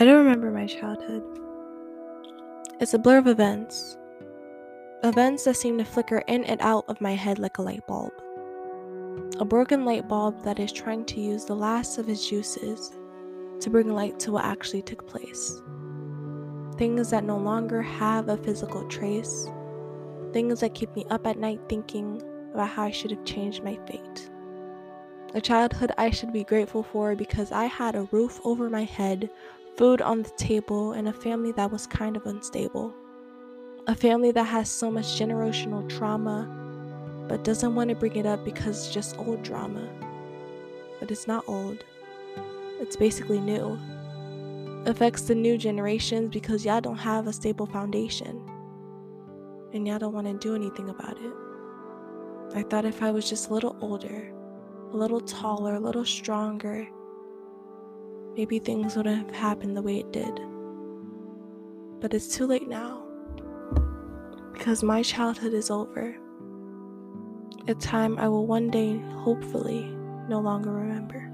I don't remember my childhood. It's a blur of events. Events that seem to flicker in and out of my head like a light bulb. A broken light bulb that is trying to use the last of its juices to bring light to what actually took place. Things that no longer have a physical trace. Things that keep me up at night thinking about how I should have changed my fate. A childhood I should be grateful for because I had a roof over my head food on the table, and a family that was kind of unstable. A family that has so much generational trauma, but doesn't want to bring it up because it's just old drama. But it's not old, it's basically new. Affects the new generations because y'all don't have a stable foundation. And y'all don't want to do anything about it. I thought if I was just a little older, a little taller, a little stronger, maybe things wouldn't have happened the way it did. But it's too late now. Because my childhood is over. A time I will one day, hopefully, no longer remember.